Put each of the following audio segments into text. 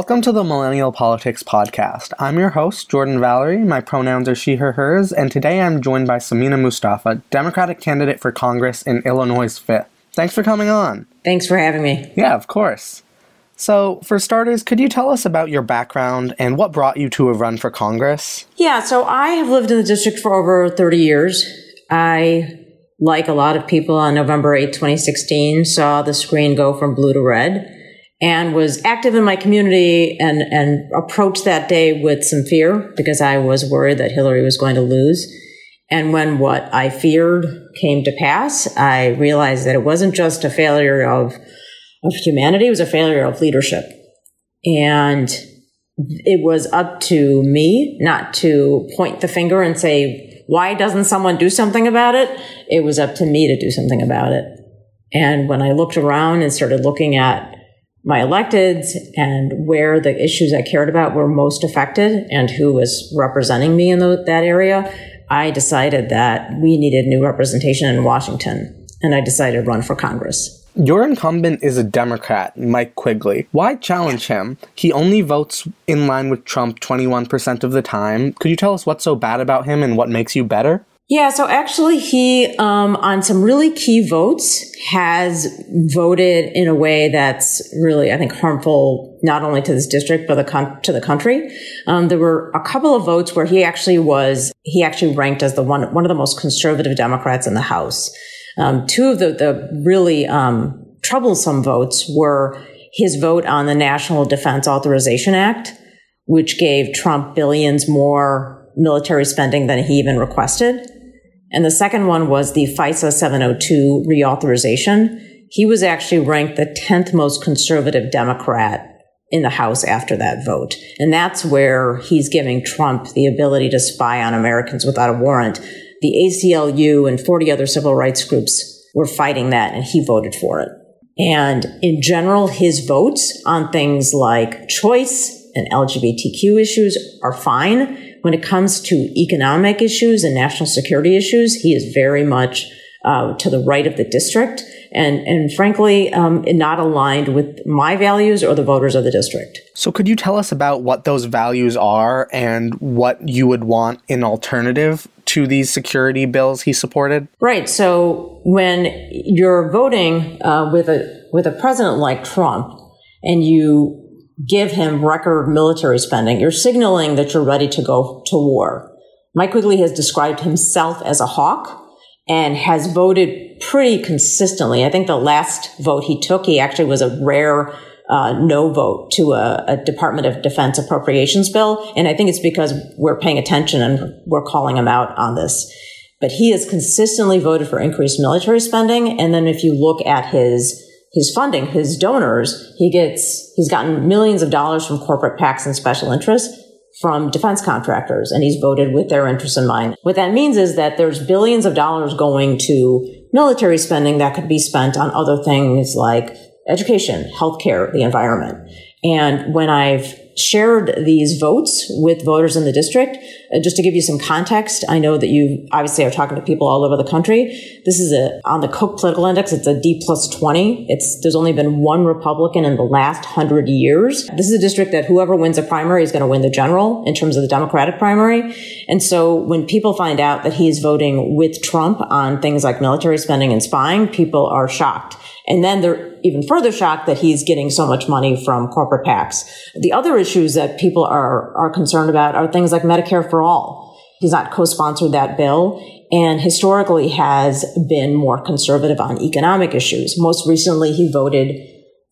Welcome to the Millennial Politics Podcast. I'm your host, Jordan Valerie. My pronouns are she, her, hers, and today I'm joined by Sameena Mustafa, Democratic candidate for Congress in Illinois' 5th. Thanks for coming on. Thanks for having me. Yeah, of course. So, for starters, could you tell us about your background and what brought you to a run for Congress? Yeah, so I have lived in the district for over 30 years. I, like a lot of people on November 8, 2016, saw the screen go from blue to red and was active in my community and, and approached that day with some fear because I was worried that Hillary was going to lose. And when what I feared came to pass, I realized that it wasn't just a failure of, of humanity, it was a failure of leadership. And it was up to me not to point the finger and say, why doesn't someone do something about it? It was up to me to do something about it. And when I looked around and started looking at my electeds and where the issues I cared about were most affected and who was representing me in the, that area, I decided that we needed new representation in Washington. And I decided to run for Congress. Your incumbent is a Democrat, Mike Quigley. Why challenge him? He only votes in line with Trump 21% of the time. Could you tell us what's so bad about him and what makes you better? Yeah, so actually, he, um, on some really key votes, has voted in a way that's really, I think, harmful not only to this district but the con- to the country. Um, there were a couple of votes where he actually was he actually ranked as the one one of the most conservative Democrats in the House. Um, two of the the really um, troublesome votes were his vote on the National Defense Authorization Act, which gave Trump billions more military spending than he even requested and the second one was the FISA 702 reauthorization. He was actually ranked the 10th most conservative Democrat in the House after that vote. And that's where he's giving Trump the ability to spy on Americans without a warrant. The ACLU and 40 other civil rights groups were fighting that, and he voted for it. And in general, his votes on things like choice and LGBTQ issues are fine when it comes to economic issues and national security issues, he is very much uh, to the right of the district and, and frankly, um, not aligned with my values or the voters of the district. So, could you tell us about what those values are and what you would want in alternative to these security bills he supported? Right. So, when you're voting uh, with a with a president like Trump, and you give him record military spending, you're signaling that you're ready to go to war. Mike Quigley has described himself as a hawk and has voted pretty consistently. I think the last vote he took, he actually was a rare uh, no vote to a, a, Department of Defense appropriations bill. And I think it's because we're paying attention and we're calling him out on this. But he has consistently voted for increased military spending. And then if you look at his his funding, his donors, he gets, he's gotten millions of dollars from corporate PACs and special interests from defense contractors, and he's voted with their interests in mind. What that means is that there's billions of dollars going to military spending that could be spent on other things like education, healthcare, the environment. And when I've shared these votes with voters in the district. Uh, just to give you some context, I know that you obviously are talking to people all over the country. This is a on the Cook Political Index. It's a D plus twenty. It's there's only been one Republican in the last hundred years. This is a district that whoever wins a primary is going to win the general in terms of the Democratic primary. And so when people find out that he's voting with Trump on things like military spending and spying, people are shocked. And then they're even further shocked that he's getting so much money from corporate PACs. The other issues that people are, are concerned about are things like Medicare for all. He's not co-sponsored that bill and historically has been more conservative on economic issues. Most recently, he voted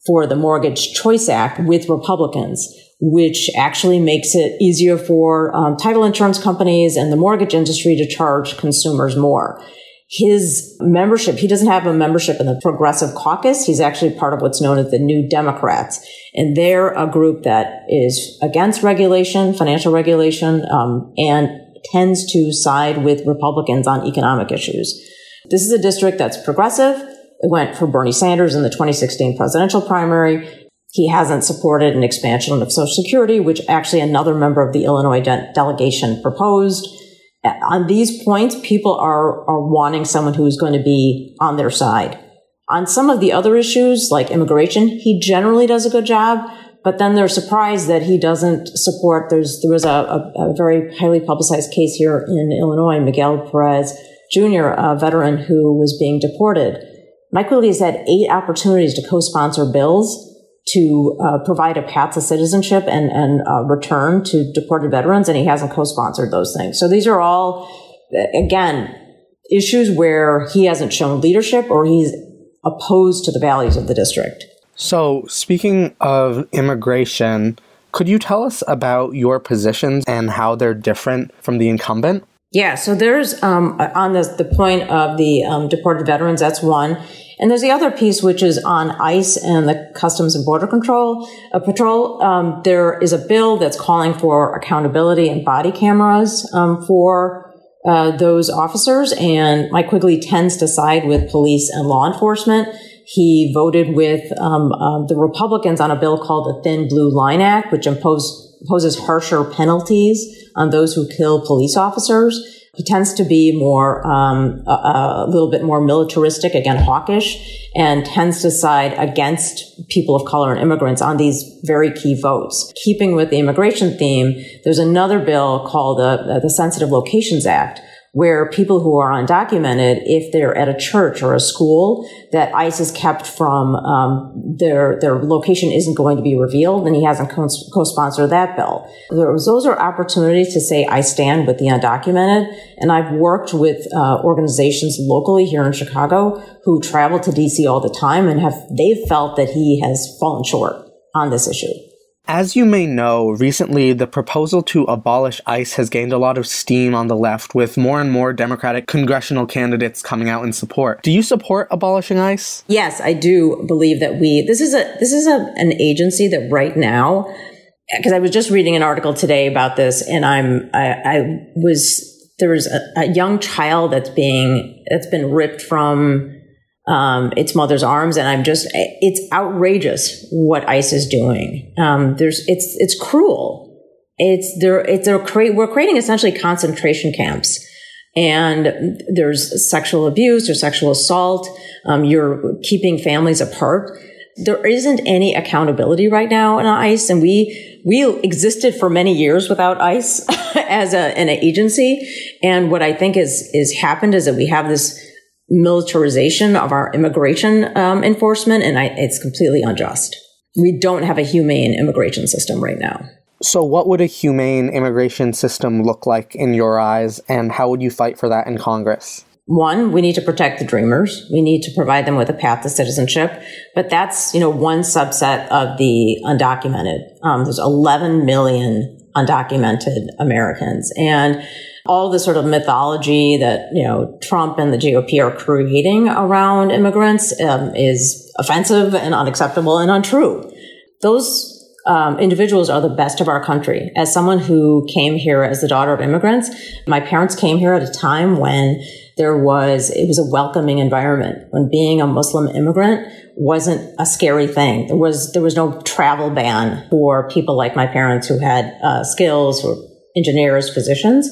for the Mortgage Choice Act with Republicans, which actually makes it easier for um, title insurance companies and the mortgage industry to charge consumers more his membership, he doesn't have a membership in the Progressive Caucus. He's actually part of what's known as the New Democrats. And they're a group that is against regulation, financial regulation, um, and tends to side with Republicans on economic issues. This is a district that's progressive. It went for Bernie Sanders in the 2016 presidential primary. He hasn't supported an expansion of Social Security, which actually another member of the Illinois de- delegation proposed on these points, people are, are wanting someone who is going to be on their side. On some of the other issues, like immigration, he generally does a good job, but then they're surprised that he doesn't support. There's there was a, a, a very highly publicized case here in Illinois, Miguel Perez Jr., a veteran who was being deported. Mike Quigley has had eight opportunities to co-sponsor bills to uh, provide a path to citizenship and, and uh, return to deported veterans, and he hasn't co-sponsored those things. So these are all, again, issues where he hasn't shown leadership or he's opposed to the values of the district. So, speaking of immigration, could you tell us about your positions and how they're different from the incumbent? Yeah, so there's um, on the, the point of the um, deported veterans, that's one. And there's the other piece, which is on ICE and the Customs and Border Control uh, Patrol. Um, there is a bill that's calling for accountability and body cameras um, for uh, those officers. And Mike Quigley tends to side with police and law enforcement. He voted with um, uh, the Republicans on a bill called the Thin Blue Line Act, which impose, imposes harsher penalties on those who kill police officers. He tends to be more, um, a, a, little bit more militaristic, again, hawkish, and tends to side against people of color and immigrants on these very key votes. Keeping with the immigration theme, there's another bill called the, the Sensitive Locations Act, where people who are undocumented, if they're at a church or a school that ICE is kept from, um, their their location isn't going to be revealed, and he hasn't co-sponsored that bill. Those are opportunities to say I stand with the undocumented, and I've worked with uh, organizations locally here in Chicago who travel to DC all the time and have they've felt that he has fallen short on this issue. As you may know, recently the proposal to abolish ICE has gained a lot of steam on the left, with more and more Democratic congressional candidates coming out in support. Do you support abolishing ICE? Yes, I do believe that we. This is a this is a, an agency that right now, because I was just reading an article today about this, and I'm I, I was there was a, a young child that's being that's been ripped from um, its mother's arms, and I'm just it's outrageous what ICE is doing. Um, there's it's it's cruel. It's they're it's they're create we're creating essentially concentration camps, and there's sexual abuse, there's sexual assault. Um, you're keeping families apart. There isn't any accountability right now in ICE, and we we existed for many years without ICE as a, an agency. And what I think is is happened is that we have this militarization of our immigration um, enforcement, and I, it's completely unjust. We don't have a humane immigration system right now. So, what would a humane immigration system look like in your eyes, and how would you fight for that in Congress? One, we need to protect the dreamers. We need to provide them with a path to citizenship. But that's, you know, one subset of the undocumented. Um, there's 11 million undocumented Americans. And all the sort of mythology that you know Trump and the GOP are creating around immigrants um, is offensive and unacceptable and untrue. Those um, individuals are the best of our country. As someone who came here as the daughter of immigrants, my parents came here at a time when there was it was a welcoming environment when being a Muslim immigrant wasn't a scary thing. There was there was no travel ban for people like my parents who had uh, skills or engineers, physicians.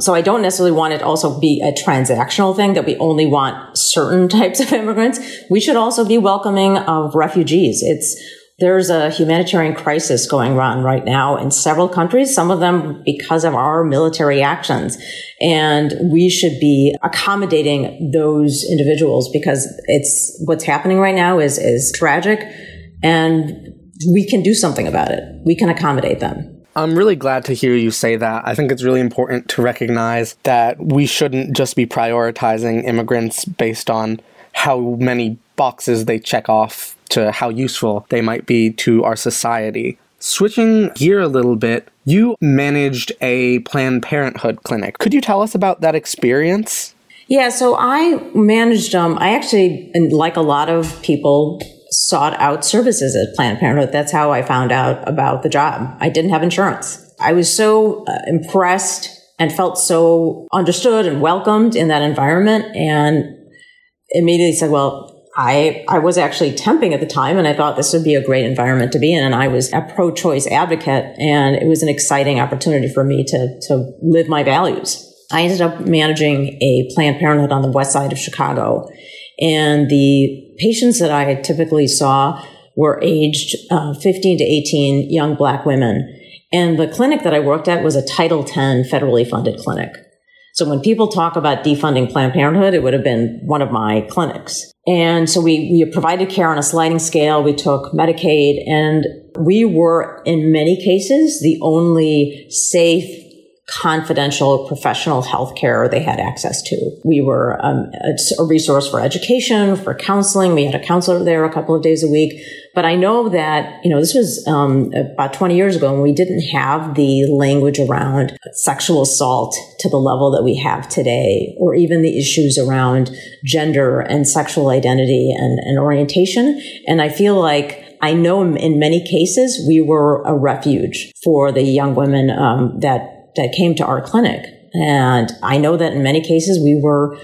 So I don't necessarily want it also be a transactional thing that we only want certain types of immigrants. We should also be welcoming of refugees. It's there's a humanitarian crisis going on right now in several countries, some of them because of our military actions. And we should be accommodating those individuals because it's what's happening right now is, is tragic and we can do something about it. We can accommodate them. I'm really glad to hear you say that. I think it's really important to recognize that we shouldn't just be prioritizing immigrants based on how many boxes they check off to how useful they might be to our society. Switching gear a little bit, you managed a Planned Parenthood clinic. Could you tell us about that experience? Yeah, so I managed, um, I actually, like a lot of people, sought out services at Planned Parenthood. That's how I found out about the job. I didn't have insurance. I was so uh, impressed and felt so understood and welcomed in that environment and immediately said, well, I, I was actually temping at the time and I thought this would be a great environment to be in. And I was a pro choice advocate and it was an exciting opportunity for me to, to live my values. I ended up managing a Planned Parenthood on the west side of Chicago. And the patients that I typically saw were aged uh, 15 to 18 young black women. And the clinic that I worked at was a Title X federally funded clinic. So when people talk about defunding Planned Parenthood, it would have been one of my clinics. And so we, we provided care on a sliding scale. We took Medicaid and we were in many cases the only safe confidential professional health care they had access to. We were um, a, a, resource for education, for counseling. We had a counselor there a couple of days a week. But I know that, you know, this was um, about 20 years ago and we didn't have the language around sexual assault to the level that we have today, or even the issues around gender and sexual identity and, and orientation. And I feel like I know in many cases we were a refuge for the young women um, that that came to our clinic. And I know that in many cases we were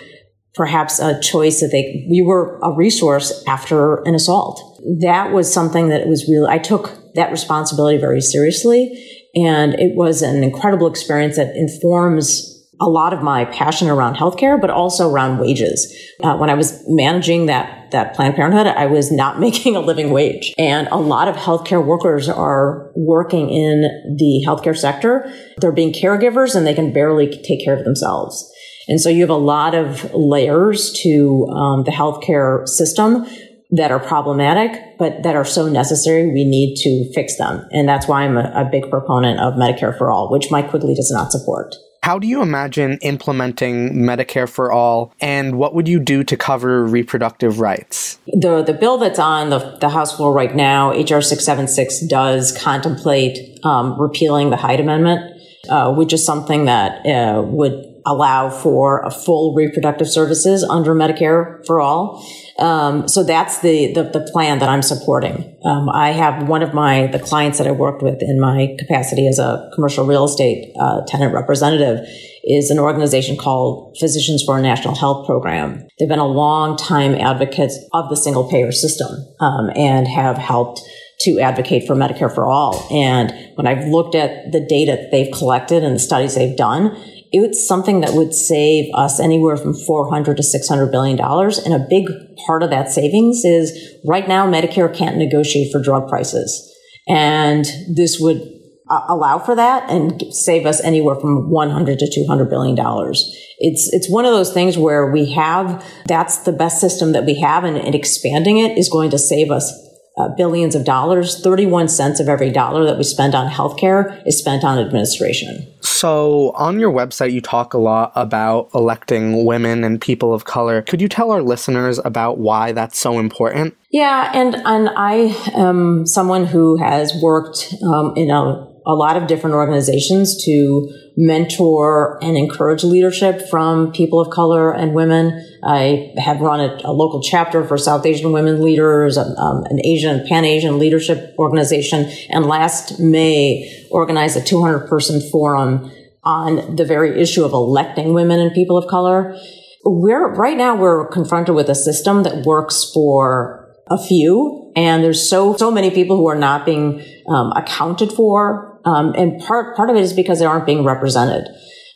perhaps a choice that they, we were a resource after an assault. That was something that was really, I took that responsibility very seriously. And it was an incredible experience that informs a lot of my passion around healthcare, but also around wages. Uh, when I was managing that that Planned Parenthood, I was not making a living wage, and a lot of healthcare workers are working in the healthcare sector. They're being caregivers, and they can barely take care of themselves. And so you have a lot of layers to um, the healthcare system that are problematic, but that are so necessary, we need to fix them. And that's why I'm a, a big proponent of Medicare for All, which Mike Quigley does not support. How do you imagine implementing Medicare for all, and what would you do to cover reproductive rights? The, the bill that's on the, the House floor right now, H.R. 676, does contemplate um, repealing the Hyde Amendment, uh, which is something that uh, would allow for a full reproductive services under Medicare for all. Um, so that's the, the, the plan that I'm supporting. Um, I have one of my the clients that I worked with in my capacity as a commercial real estate uh, tenant representative is an organization called Physicians for a National Health Program. They've been a long time advocates of the single payer system um, and have helped to advocate for Medicare for all. And when I've looked at the data they've collected and the studies they've done, it's something that would save us anywhere from 400 to 600 billion dollars. And a big part of that savings is right now medicare can't negotiate for drug prices. And this would uh, allow for that and save us anywhere from 100 to 200 billion dollars. It's it's one of those things where we have that's the best system that we have and, and expanding it is going to save us uh, billions of dollars. 31 cents of every dollar that we spend on healthcare is spent on administration. So, on your website, you talk a lot about electing women and people of color. Could you tell our listeners about why that's so important? Yeah, and, and I am someone who has worked um, in a a lot of different organizations to mentor and encourage leadership from people of color and women. I have run a, a local chapter for South Asian women leaders, um, um an Asian, Pan Asian leadership organization, and last May organized a 200 person forum on the very issue of electing women and people of color. We're right now we're confronted with a system that works for a few and there's so so many people who are not being um, accounted for um, and part, part of it is because they aren't being represented.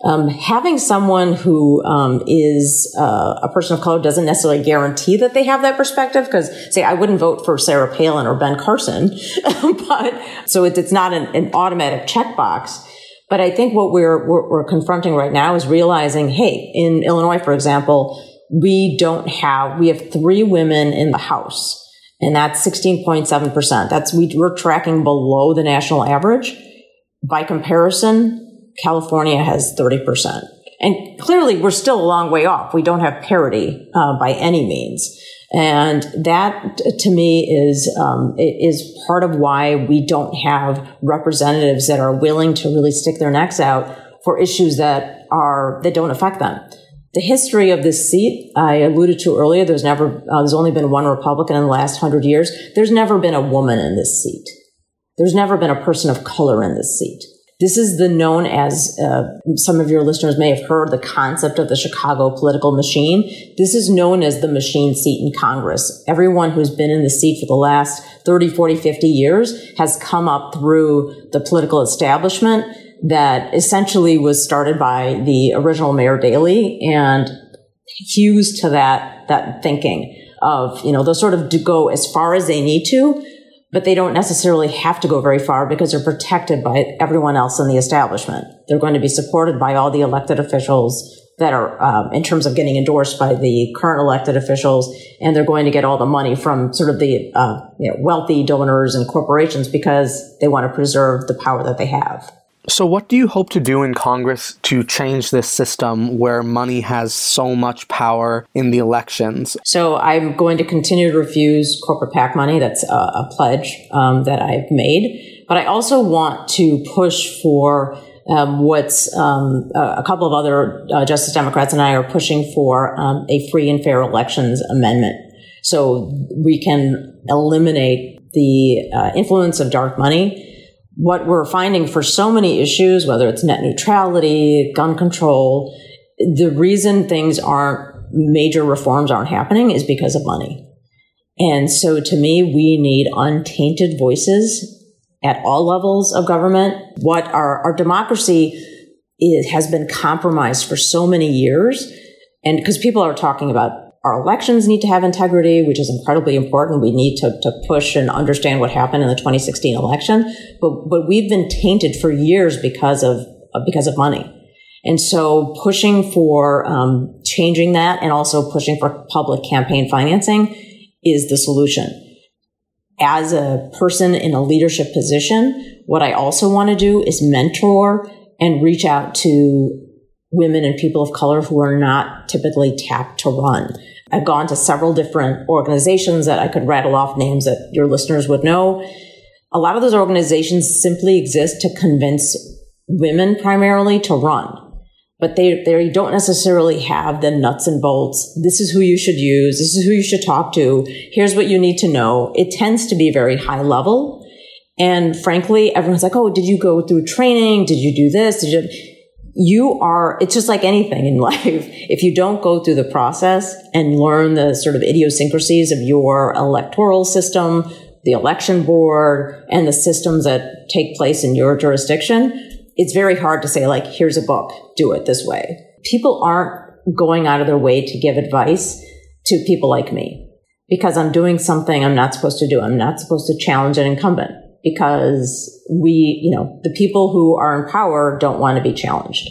Um, having someone who um, is uh, a person of color doesn't necessarily guarantee that they have that perspective. Because, say, I wouldn't vote for Sarah Palin or Ben Carson, but so it, it's not an, an, automatic checkbox. But I think what we're, we're, we're confronting right now is realizing, hey, in Illinois, for example, we don't have we have three women in the House, and that's sixteen point seven percent. That's we, we're tracking below the national average. By comparison, California has 30%. And clearly, we're still a long way off. We don't have parity uh, by any means. And that, to me, is um, is part of why we don't have representatives that are willing to really stick their necks out for issues that are that don't affect them. The history of this seat, I alluded to earlier. There's never, uh, there's only been one Republican in the last hundred years. There's never been a woman in this seat. There's never been a person of color in this seat. This is the known as, uh, some of your listeners may have heard the concept of the Chicago political machine. This is known as the machine seat in Congress. Everyone who's been in the seat for the last 30, 40, 50 years has come up through the political establishment that essentially was started by the original Mayor Daley and hews to that, that thinking of, you know, they'll sort of go as far as they need to but they don't necessarily have to go very far because they're protected by everyone else in the establishment. They're going to be supported by all the elected officials that are, um, in terms of getting endorsed by the current elected officials, and they're going to get all the money from sort of the uh, you know, wealthy donors and corporations because they want to preserve the power that they have. So, what do you hope to do in Congress to change this system where money has so much power in the elections? So, I'm going to continue to refuse corporate PAC money. That's a, a pledge um, that I've made. But I also want to push for um, what's um, a couple of other uh, Justice Democrats and I are pushing for um, a free and fair elections amendment. So we can eliminate the uh, influence of dark money what we're finding for so many issues, whether it's net neutrality, gun control, the reason things aren't major reforms aren't happening is because of money. And so to me, we need untainted voices at all levels of government. What our, our democracy is, has been compromised for so many years. And because people are talking about our elections need to have integrity, which is incredibly important. We need to, to push and understand what happened in the 2016 election. But, but we've been tainted for years because of, because of money. And so pushing for um, changing that and also pushing for public campaign financing is the solution. As a person in a leadership position, what I also want to do is mentor and reach out to women and people of color who are not typically tapped to run. I've gone to several different organizations that I could rattle off names that your listeners would know. A lot of those organizations simply exist to convince women primarily to run, but they, they don't necessarily have the nuts and bolts. This is who you should use. This is who you should talk to. Here's what you need to know. It tends to be very high level. And frankly, everyone's like, Oh, did you go through training? Did you do this? Did you? You are, it's just like anything in life. If you don't go through the process and learn the sort of idiosyncrasies of your electoral system, the election board, and the systems that take place in your jurisdiction, it's very hard to say, like, here's a book, do it this way. People aren't going out of their way to give advice to people like me because I'm doing something I'm not supposed to do. I'm not supposed to challenge an incumbent because we, you know, the people who are in power don't want to be challenged.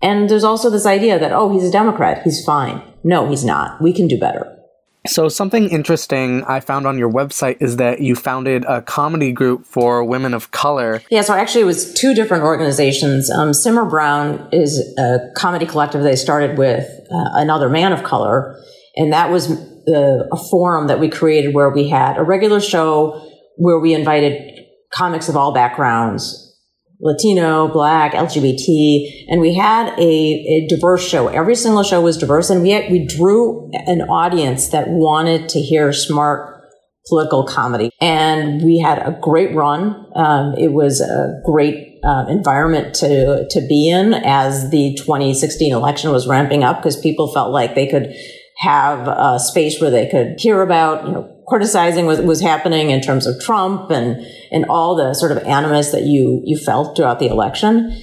And there's also this idea that, oh, he's a Democrat. He's fine. No, he's not. We can do better. So, something interesting I found on your website is that you founded a comedy group for women of color. Yeah, so actually, it was two different organizations. Um, Simmer Brown is a comedy collective they started with uh, another man of color. And that was the, a forum that we created where we had a regular show where we invited comics of all backgrounds, Latino, Black, LGBT, and we had a, a, diverse show. Every single show was diverse, and we had, we drew an audience that wanted to hear smart political comedy, and we had a great run. Um, it was a great uh, environment to to be in as the 2016 election was ramping up because people felt like they could have a space where they could hear about you know criticizing what was happening in terms of Trump and and all the sort of animus that you you felt throughout the election.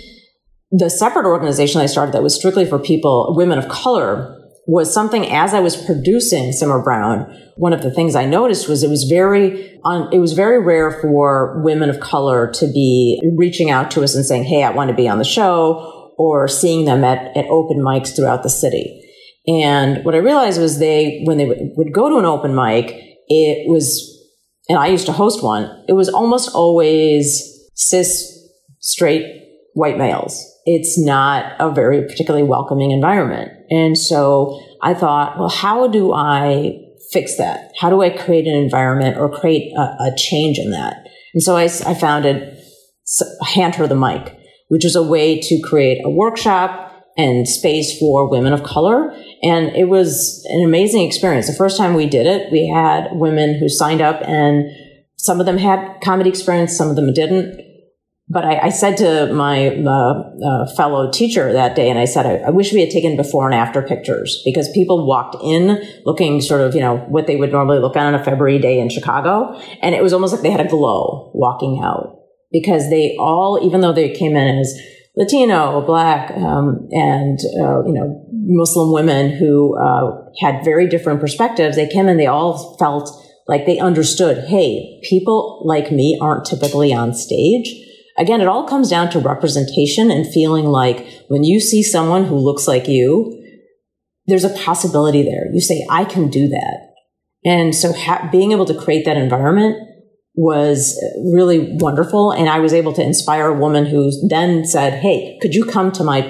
The separate organization I started that was strictly for people, women of color, was something as I was producing Simmer Brown. One of the things I noticed was it was very on, it was very rare for women of color to be reaching out to us and saying, "Hey, I want to be on the show," or seeing them at at open mics throughout the city. And what I realized was they, when they would go to an open mic, it was, and I used to host one, it was almost always cis, straight, white males. It's not a very particularly welcoming environment. And so I thought, well, how do I fix that? How do I create an environment or create a, a change in that? And so I, I founded Hand Her the Mic, which is a way to create a workshop and space for women of color. And it was an amazing experience. The first time we did it, we had women who signed up and some of them had comedy experience, some of them didn't. But I, I said to my uh, uh, fellow teacher that day, and I said, I, I, wish we had taken before and after pictures because people walked in looking sort of, you know, what they would normally look on a February day in Chicago. And it was almost like they had a glow walking out because they all, even though they came in as Latino, Black, um, and uh, you know Muslim women who uh, had very different perspectives. They came and they all felt Like they understood, hey, people like me aren't typically on stage. Again, it all comes down to representation and feeling like when you see someone who looks like you, there's a possibility there. You say, I can do that. And so ha- being able to create that environment was really wonderful. And I was able to inspire a woman who then said, Hey, could you come to my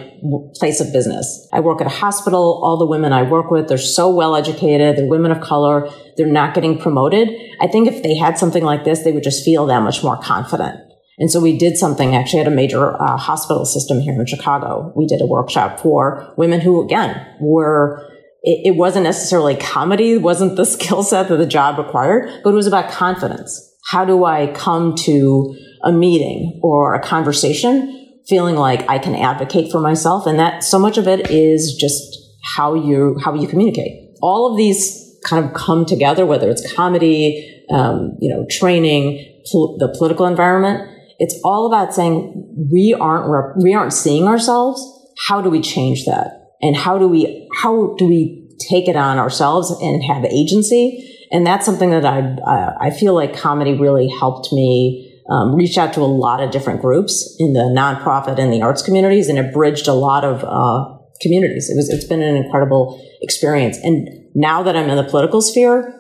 place of business? I work at a hospital. All the women I work with, they're so well educated. They're women of color. They're not getting promoted. I think if they had something like this, they would just feel that much more confident. And so we did something actually at a major uh, hospital system here in Chicago. We did a workshop for women who, again, were it, it wasn't necessarily comedy, it wasn't the skill set that the job required, but it was about confidence. How do I come to a meeting or a conversation feeling like I can advocate for myself? And that so much of it is just how you how you communicate. All of these kind of come together, whether it's comedy, um, you know, training, pol- the political environment. It's all about saying we aren't rep- we aren't seeing ourselves. How do we change that? And how do we how do we take it on ourselves and have agency? And that's something that I I feel like comedy really helped me um, reach out to a lot of different groups in the nonprofit and the arts communities, and it bridged a lot of uh, communities. It was it's been an incredible experience. And now that I'm in the political sphere,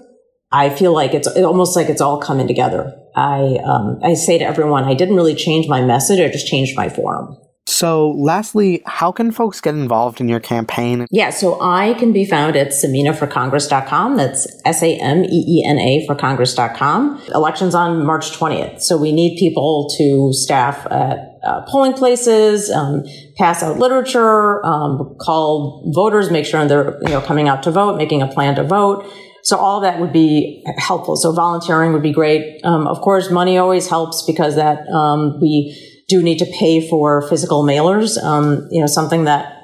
I feel like it's almost like it's all coming together. I um, I say to everyone, I didn't really change my message; I just changed my forum. So, lastly, how can folks get involved in your campaign? Yeah, so I can be found at sameena4congress.com. That's S A M E E N A for Congress.com. Elections on March 20th. So, we need people to staff at uh, polling places, um, pass out literature, um, call voters, make sure they're you know coming out to vote, making a plan to vote. So all that would be helpful. So volunteering would be great. Um, of course, money always helps because that um, we do need to pay for physical mailers. Um, you know, something that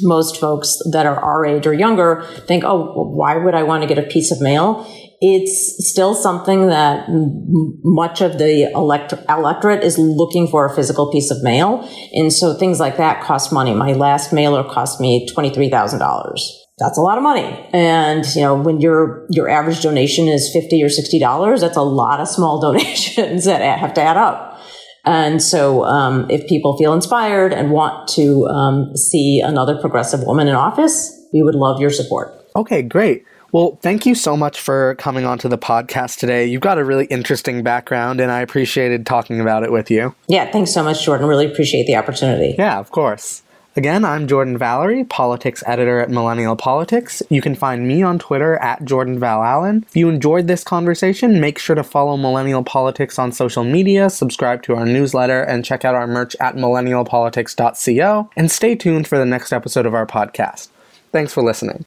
most folks that are our age or younger think, oh, why would I want to get a piece of mail? It's still something that m- much of the elect- electorate is looking for a physical piece of mail. And so things like that cost money. My last mailer cost me $23,000 that's a lot of money. And, you know, when your, your average donation is 50 or $60, that's a lot of small donations that have to add up. And so, um, if people feel inspired and want to um, see another progressive woman in office, we would love your support. Okay, great. Well, thank you so much for coming onto the podcast today. You've got a really interesting background, and I appreciated talking about it with you. Yeah, thanks so much, Jordan. Really appreciate the opportunity. Yeah, of course. Again, I'm Jordan Valerie, politics editor at Millennial Politics. You can find me on Twitter at Jordan Val Allen. If you enjoyed this conversation, make sure to follow Millennial Politics on social media, subscribe to our newsletter, and check out our merch at millennialpolitics.co. And stay tuned for the next episode of our podcast. Thanks for listening.